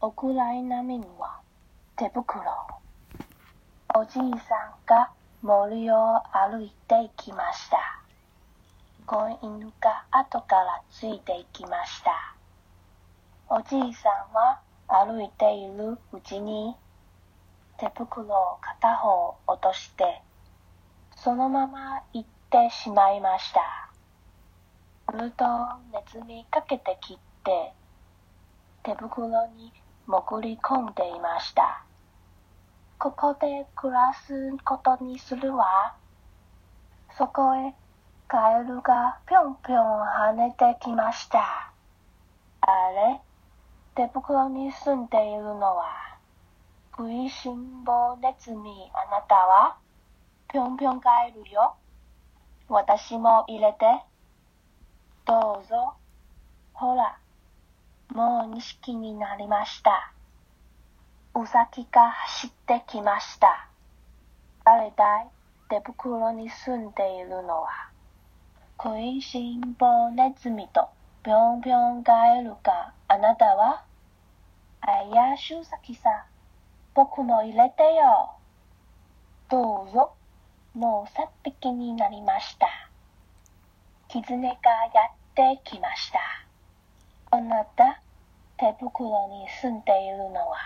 ウクライナ民は手袋。おじいさんが森を歩いていきました。子犬が後からついていきました。おじいさんは歩いているうちに手袋を片方落としてそのまま行ってしまいました。するとネズミかけてきて手袋に潜り込んでいました。ここで暮らすことにするわ。そこへカエルがぴょんぴょん跳ねてきました。あれ？手袋に住んでいるのは？食いしん坊ネズミあなたは？ぴょんぴょんカエルよ。私も入れて。どうぞ。ほら、もう錦になりました。ウサギが走ってきました。誰だい？手袋に住んでいるのは、食いしん坊ネズミとぴょんぴょんガエルか、あなたは？あや、シュウサギさん、僕も入れてよ。どうぞ。もう3匹になりました。キツネがやってきました。あなた、手袋に住んでいるのは、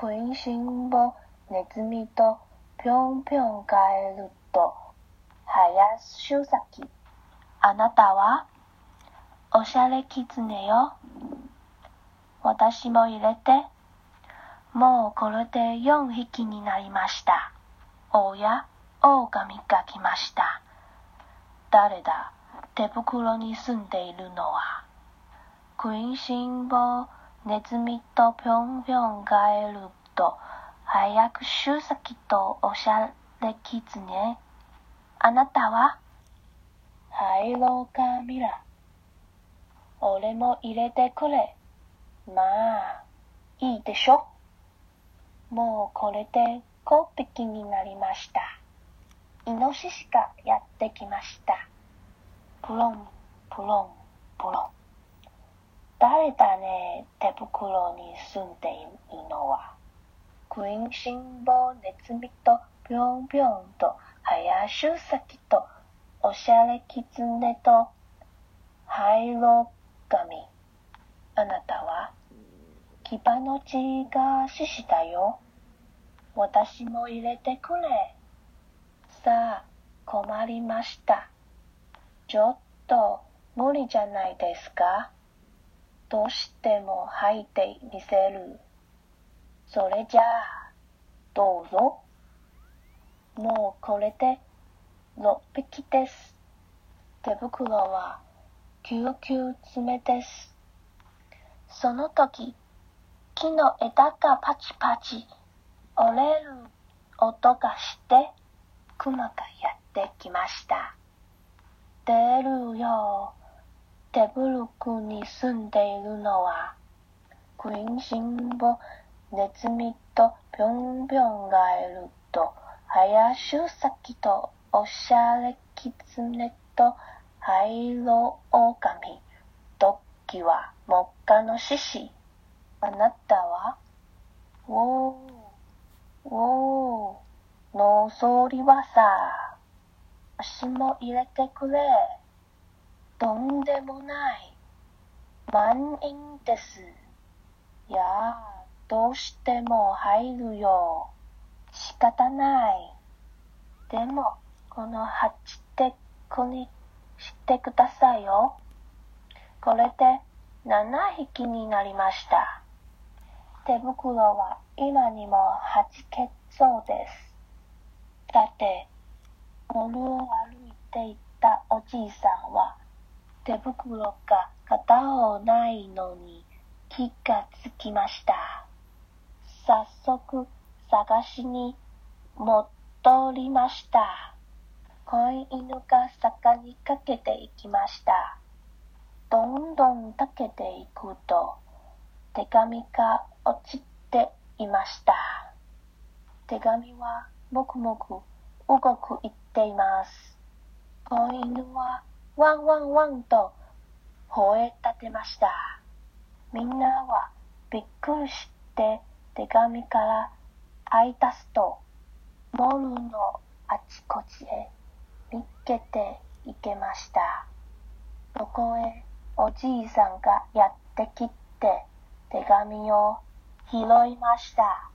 食いしん坊ネズミとぴょんぴょんガエルとハヤシュウサギ。あなたはおしゃれキツネよ。私も入れて。もうこれで4匹になりました。おや、狼が来ました。誰だ？手袋に住んでいるのは。食いしん坊ネズミとぴょんぴょんガエルと早くシュウサギとおしゃれキツネ。あなたは？はい、ローカミラ。俺も入れてくれ。まあ、いいでしょ？もうこれで5匹になりました。イノシシがやってきました。プロン、プロン、プロン。誰だね、手袋に住んでいるのは。食いしん坊ネズミとぴょんぴょんとハヤシュウサギとおしゃれキツネと灰色髪。あなたは牙の血が獅子だよ。私も入れてくれ。さあ、困りました。ちょっと無理じゃないですか？どうしても吐いてみせる。それじゃあ、どうぞ。もうこれで6匹です。手袋は救急爪です。その時、木の枝がパチパチ折れる音がして、熊がやってきました。出るよ。手袋に住んでいるのは、食いしん坊ネズミとぴょんぴょんガエルと、ハヤシュサギとおしゃれキツネと灰色狼。ドッキは木下の獅子。あなたは？おー、おー、のそりはさ、足も入れてくれ。とんでもない。満員ですい。や、どうしても入るよ。仕方ない。でも、この8テクにしてくださいよ。これで7匹になりました。手袋は今にもはじけそうです。さて、森を歩いていたおじいさんは、手袋が片方ないのに気がつきました。早速探しに戻りました。子犬が坂にかけていきました。どんどんかけていくと、手紙が落ちていました。手紙はもくもく動く言っています。子犬はワンワンワンと吠え立てました。みんなはびっくりして手紙から開いたすと、モールのあちこちへ見っけていけました。そこへおじいさんがやってきて手紙を拾いました。